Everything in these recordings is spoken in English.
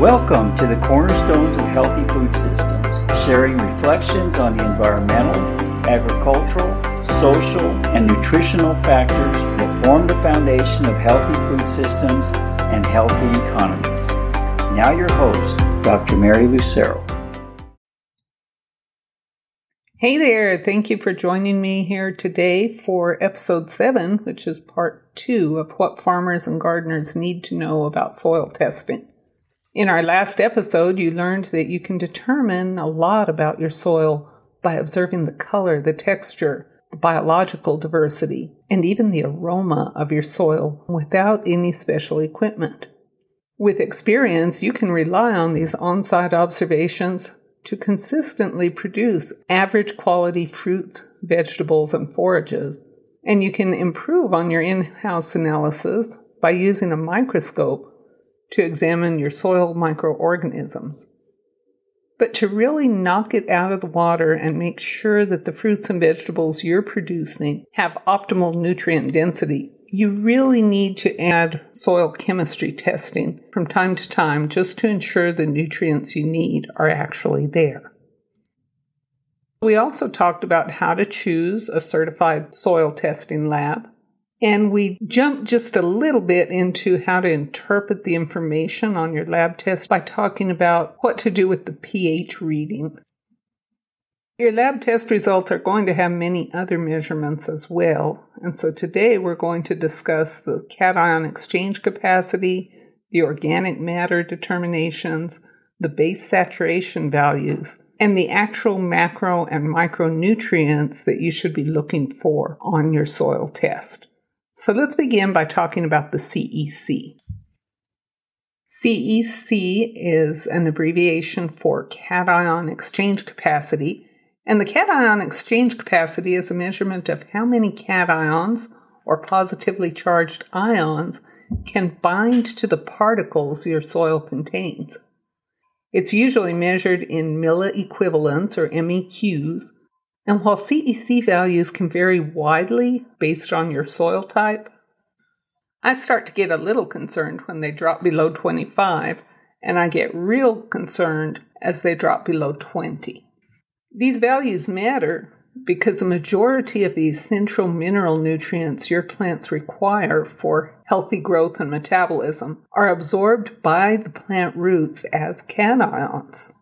Welcome to the Cornerstones of Healthy Food Systems, sharing reflections on the environmental, agricultural, social, and nutritional factors that form the foundation of healthy food systems and healthy economies. Now, your host, Dr. Mary Lucero. Hey there, thank you for joining me here today for episode 7, which is part 2 of what farmers and gardeners need to know about soil testing. In our last episode, you learned that you can determine a lot about your soil by observing the color, the texture, the biological diversity, and even the aroma of your soil without any special equipment. With experience, you can rely on these on site observations to consistently produce average quality fruits, vegetables, and forages. And you can improve on your in house analysis by using a microscope to examine your soil microorganisms. But to really knock it out of the water and make sure that the fruits and vegetables you're producing have optimal nutrient density, you really need to add soil chemistry testing from time to time just to ensure the nutrients you need are actually there. We also talked about how to choose a certified soil testing lab. And we jump just a little bit into how to interpret the information on your lab test by talking about what to do with the pH reading. Your lab test results are going to have many other measurements as well. And so today we're going to discuss the cation exchange capacity, the organic matter determinations, the base saturation values, and the actual macro and micronutrients that you should be looking for on your soil test. So let's begin by talking about the CEC. CEC is an abbreviation for cation exchange capacity and the cation exchange capacity is a measurement of how many cations or positively charged ions can bind to the particles your soil contains. It's usually measured in milliequivalents or MEQs, and while CEC values can vary widely based on your soil type, I start to get a little concerned when they drop below 25, and I get real concerned as they drop below 20. These values matter because the majority of these central mineral nutrients your plants require for healthy growth and metabolism are absorbed by the plant roots as cations.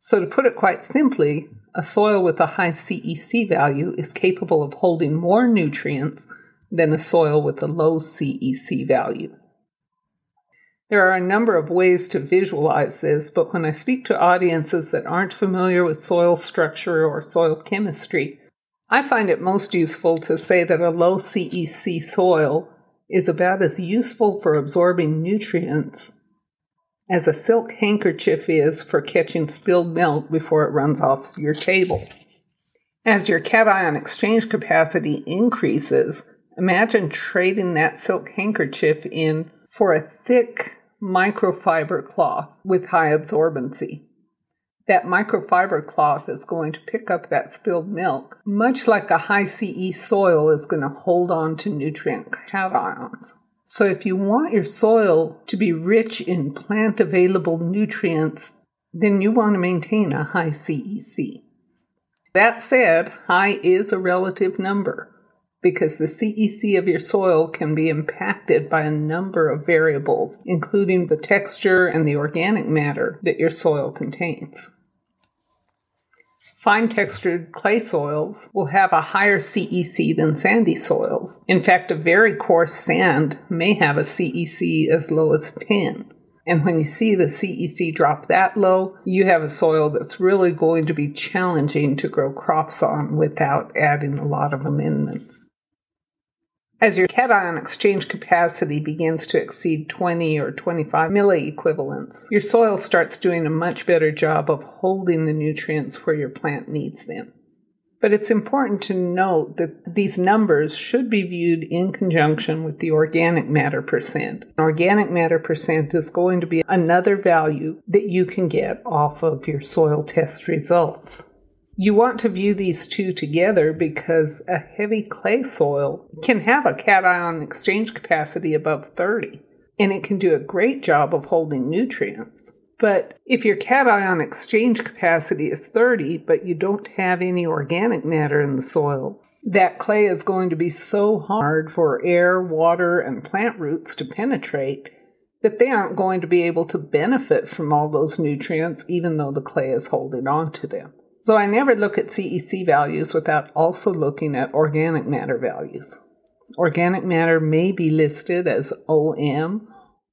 So, to put it quite simply, a soil with a high CEC value is capable of holding more nutrients than a soil with a low CEC value. There are a number of ways to visualize this, but when I speak to audiences that aren't familiar with soil structure or soil chemistry, I find it most useful to say that a low CEC soil is about as useful for absorbing nutrients as a silk handkerchief is for catching spilled milk before it runs off your table. As your cation exchange capacity increases, imagine trading that silk handkerchief in for a thick microfiber cloth with high absorbency. That microfiber cloth is going to pick up that spilled milk, much like a high CE soil is going to hold on to nutrient cations. So, if you want your soil to be rich in plant available nutrients, then you want to maintain a high CEC. That said, high is a relative number because the CEC of your soil can be impacted by a number of variables, including the texture and the organic matter that your soil contains. Fine textured clay soils will have a higher CEC than sandy soils. In fact, a very coarse sand may have a CEC as low as 10. And when you see the CEC drop that low, you have a soil that's really going to be challenging to grow crops on without adding a lot of amendments. As your cation exchange capacity begins to exceed 20 or 25 milliequivalents, your soil starts doing a much better job of holding the nutrients where your plant needs them. But it's important to note that these numbers should be viewed in conjunction with the organic matter percent. Organic matter percent is going to be another value that you can get off of your soil test results. You want to view these two together because a heavy clay soil can have a cation exchange capacity above 30, and it can do a great job of holding nutrients. But if your cation exchange capacity is 30, but you don't have any organic matter in the soil, that clay is going to be so hard for air, water, and plant roots to penetrate that they aren't going to be able to benefit from all those nutrients, even though the clay is holding on to them. So I never look at CEC values without also looking at organic matter values. Organic matter may be listed as OM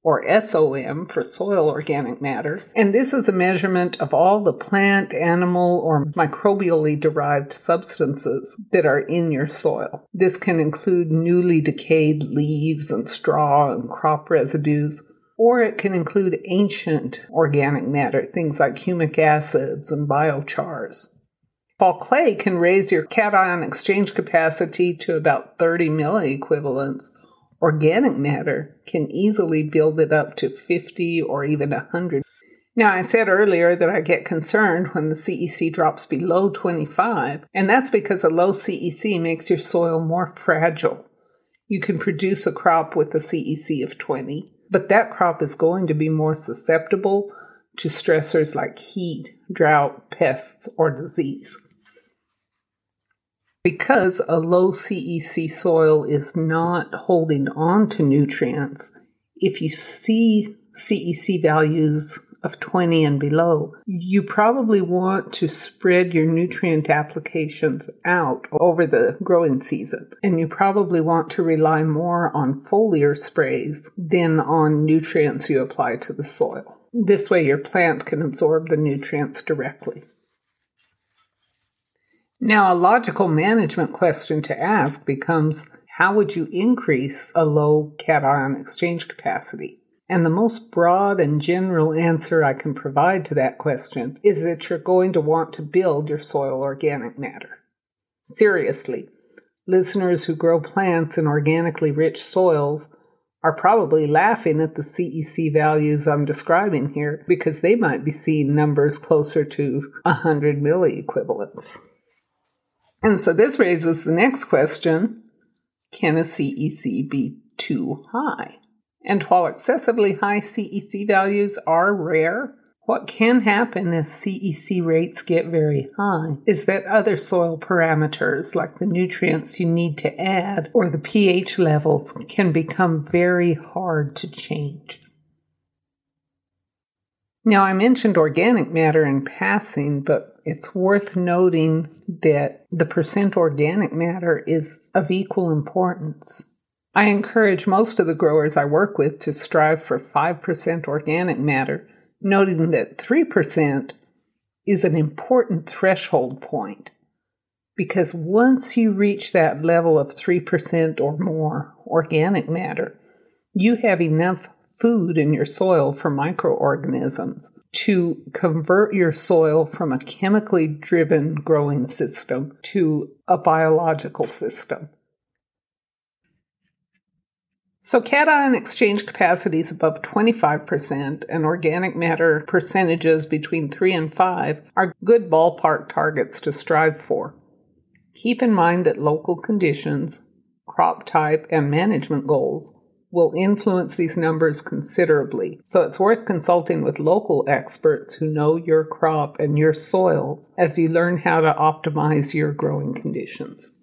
or SOM for soil organic matter, and this is a measurement of all the plant, animal, or microbially derived substances that are in your soil. This can include newly decayed leaves and straw and crop residues, or it can include ancient organic matter, things like humic acids and biochars. While clay can raise your cation exchange capacity to about 30 milliequivalents, organic matter can easily build it up to 50 or even 100. Now, I said earlier that I get concerned when the CEC drops below 25, and that's because a low CEC makes your soil more fragile. You can produce a crop with a CEC of 20, but that crop is going to be more susceptible to stressors like heat, drought, pests, or disease. Because a low CEC soil is not holding on to nutrients, if you see CEC values of 20 and below, you probably want to spread your nutrient applications out over the growing season. And you probably want to rely more on foliar sprays than on nutrients you apply to the soil. This way, your plant can absorb the nutrients directly. Now, a logical management question to ask becomes how would you increase a low cation exchange capacity? And the most broad and general answer I can provide to that question is that you're going to want to build your soil organic matter. Seriously, listeners who grow plants in organically rich soils are probably laughing at the CEC values I'm describing here because they might be seeing numbers closer to 100 milliequivalents. And so this raises the next question can a CEC be too high? And while excessively high CEC values are rare, what can happen as CEC rates get very high is that other soil parameters, like the nutrients you need to add or the pH levels, can become very hard to change. Now, I mentioned organic matter in passing, but it's worth noting that the percent organic matter is of equal importance. I encourage most of the growers I work with to strive for 5% organic matter, noting that 3% is an important threshold point. Because once you reach that level of 3% or more organic matter, you have enough food in your soil for microorganisms to convert your soil from a chemically driven growing system to a biological system. So, cation exchange capacities above 25% and organic matter percentages between 3 and 5 are good ballpark targets to strive for. Keep in mind that local conditions, crop type, and management goals will influence these numbers considerably. So it's worth consulting with local experts who know your crop and your soils as you learn how to optimize your growing conditions.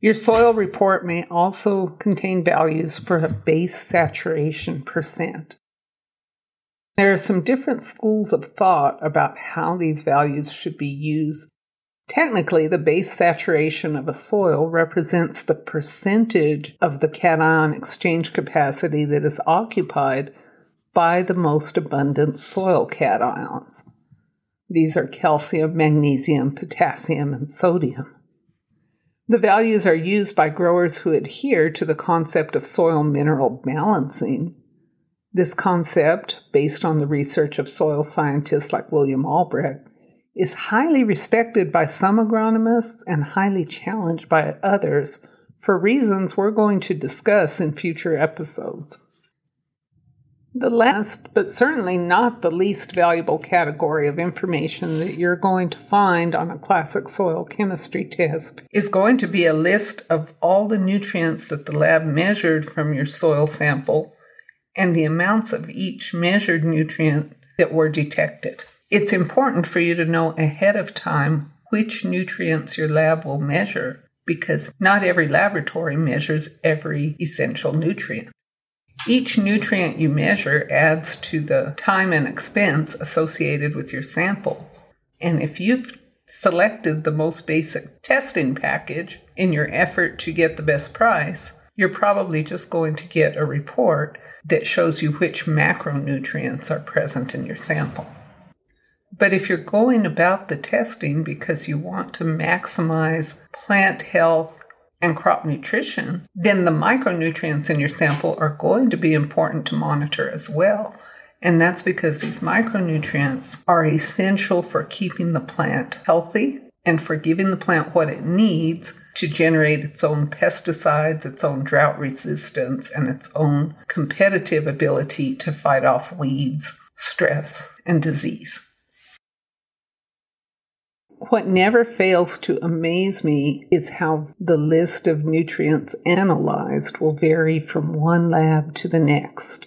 Your soil report may also contain values for a base saturation percent. There are some different schools of thought about how these values should be used Technically, the base saturation of a soil represents the percentage of the cation exchange capacity that is occupied by the most abundant soil cations. These are calcium, magnesium, potassium, and sodium. The values are used by growers who adhere to the concept of soil mineral balancing. This concept, based on the research of soil scientists like William Albrecht, is highly respected by some agronomists and highly challenged by others for reasons we're going to discuss in future episodes. The last, but certainly not the least valuable category of information that you're going to find on a classic soil chemistry test is going to be a list of all the nutrients that the lab measured from your soil sample and the amounts of each measured nutrient that were detected. It's important for you to know ahead of time which nutrients your lab will measure because not every laboratory measures every essential nutrient. Each nutrient you measure adds to the time and expense associated with your sample. And if you've selected the most basic testing package in your effort to get the best price, you're probably just going to get a report that shows you which macronutrients are present in your sample. But if you're going about the testing because you want to maximize plant health and crop nutrition, then the micronutrients in your sample are going to be important to monitor as well. And that's because these micronutrients are essential for keeping the plant healthy and for giving the plant what it needs to generate its own pesticides, its own drought resistance, and its own competitive ability to fight off weeds, stress, and disease. What never fails to amaze me is how the list of nutrients analyzed will vary from one lab to the next.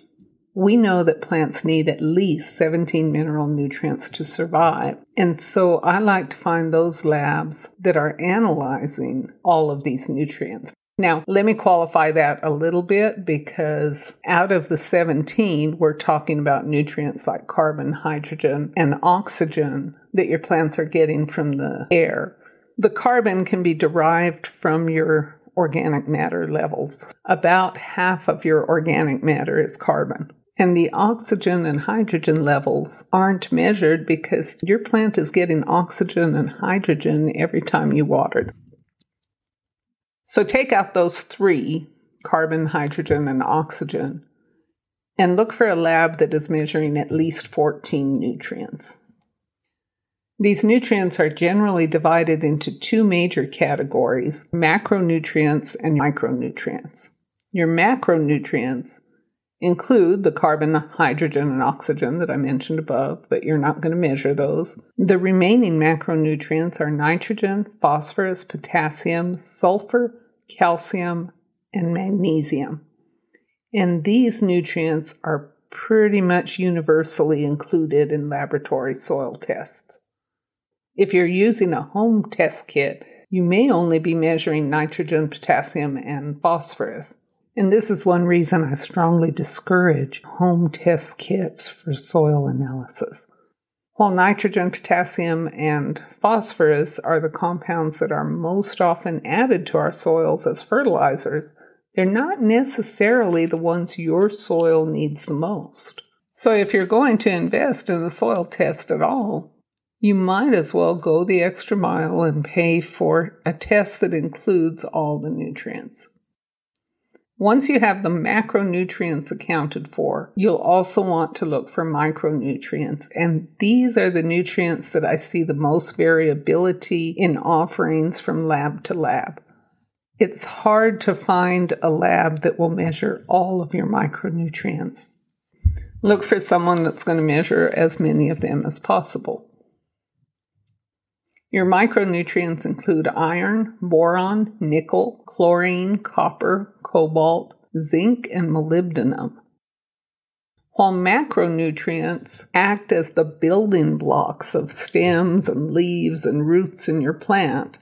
We know that plants need at least 17 mineral nutrients to survive. And so I like to find those labs that are analyzing all of these nutrients. Now, let me qualify that a little bit because out of the 17, we're talking about nutrients like carbon, hydrogen, and oxygen that your plants are getting from the air. The carbon can be derived from your organic matter levels. About half of your organic matter is carbon. And the oxygen and hydrogen levels aren't measured because your plant is getting oxygen and hydrogen every time you water. So take out those three carbon, hydrogen, and oxygen and look for a lab that is measuring at least 14 nutrients. These nutrients are generally divided into two major categories macronutrients and micronutrients. Your macronutrients include the carbon, hydrogen, and oxygen that I mentioned above, but you're not going to measure those. The remaining macronutrients are nitrogen, phosphorus, potassium, sulfur, calcium, and magnesium. And these nutrients are pretty much universally included in laboratory soil tests. If you're using a home test kit, you may only be measuring nitrogen, potassium, and phosphorus. And this is one reason I strongly discourage home test kits for soil analysis. While nitrogen, potassium, and phosphorus are the compounds that are most often added to our soils as fertilizers, they're not necessarily the ones your soil needs the most. So if you're going to invest in a soil test at all, you might as well go the extra mile and pay for a test that includes all the nutrients. Once you have the macronutrients accounted for, you'll also want to look for micronutrients. And these are the nutrients that I see the most variability in offerings from lab to lab. It's hard to find a lab that will measure all of your micronutrients. Look for someone that's going to measure as many of them as possible. Your micronutrients include iron, boron, nickel, chlorine, copper, cobalt, zinc, and molybdenum. While macronutrients act as the building blocks of stems and leaves and roots in your plant,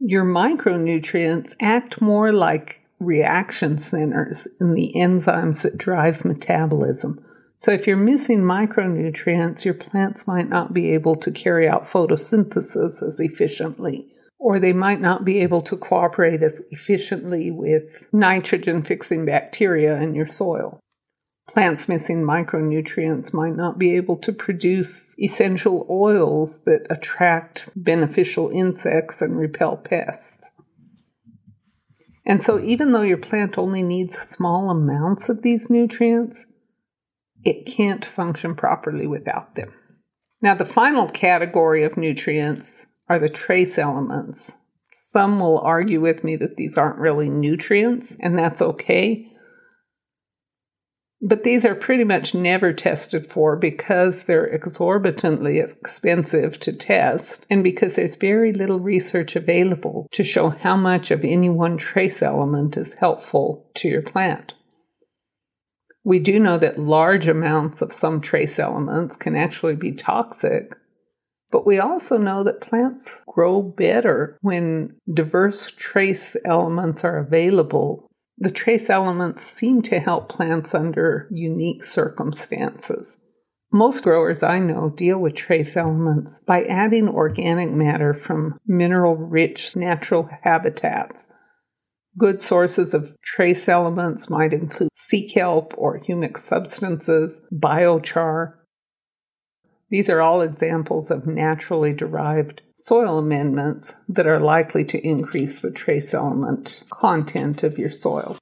your micronutrients act more like reaction centers in the enzymes that drive metabolism. So if you're missing micronutrients, your plants might not be able to carry out photosynthesis as efficiently, or they might not be able to cooperate as efficiently with nitrogen fixing bacteria in your soil. Plants missing micronutrients might not be able to produce essential oils that attract beneficial insects and repel pests. And so, even though your plant only needs small amounts of these nutrients, it can't function properly without them. Now, the final category of nutrients are the trace elements. Some will argue with me that these aren't really nutrients, and that's okay. But these are pretty much never tested for because they're exorbitantly expensive to test and because there's very little research available to show how much of any one trace element is helpful to your plant. We do know that large amounts of some trace elements can actually be toxic, but we also know that plants grow better when diverse trace elements are available. The trace elements seem to help plants under unique circumstances. Most growers I know deal with trace elements by adding organic matter from mineral rich natural habitats. Good sources of trace elements might include sea kelp or humic substances, biochar. These are all examples of naturally derived soil amendments that are likely to increase the trace element content of your soil.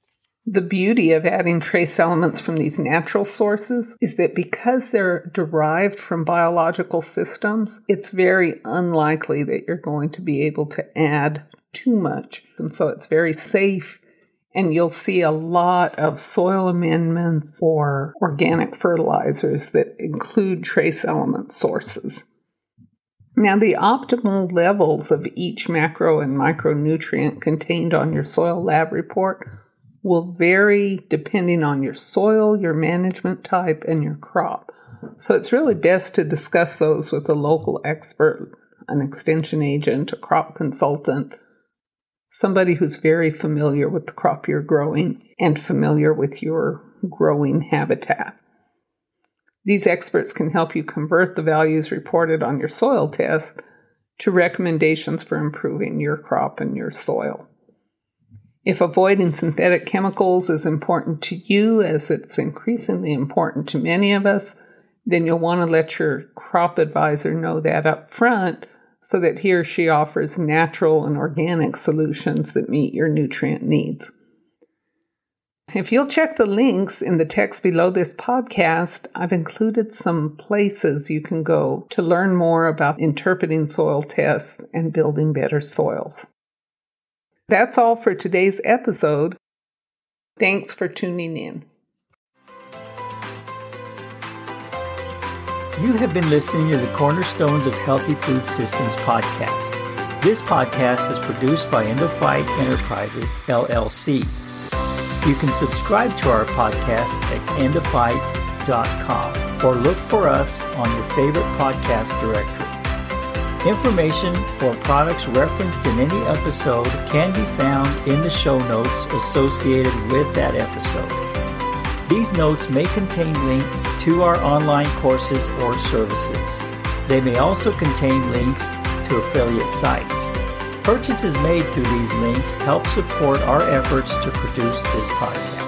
The beauty of adding trace elements from these natural sources is that because they're derived from biological systems, it's very unlikely that you're going to be able to add too much. And so it's very safe. And you'll see a lot of soil amendments or organic fertilizers that include trace element sources. Now, the optimal levels of each macro and micronutrient contained on your soil lab report will vary depending on your soil, your management type, and your crop. So it's really best to discuss those with a local expert, an extension agent, a crop consultant, somebody who's very familiar with the crop you're growing and familiar with your growing habitat. These experts can help you convert the values reported on your soil test to recommendations for improving your crop and your soil. If avoiding synthetic chemicals is important to you, as it's increasingly important to many of us, then you'll want to let your crop advisor know that up front so that he or she offers natural and organic solutions that meet your nutrient needs. If you'll check the links in the text below this podcast, I've included some places you can go to learn more about interpreting soil tests and building better soils. That's all for today's episode. Thanks for tuning in. You have been listening to the Cornerstones of Healthy Food Systems podcast. This podcast is produced by End-O-Fite Enterprises, LLC. You can subscribe to our podcast at endofite.com or look for us on your favorite podcast directory. Information or products referenced in any episode can be found in the show notes associated with that episode. These notes may contain links to our online courses or services. They may also contain links to affiliate sites. Purchases made through these links help support our efforts to produce this podcast.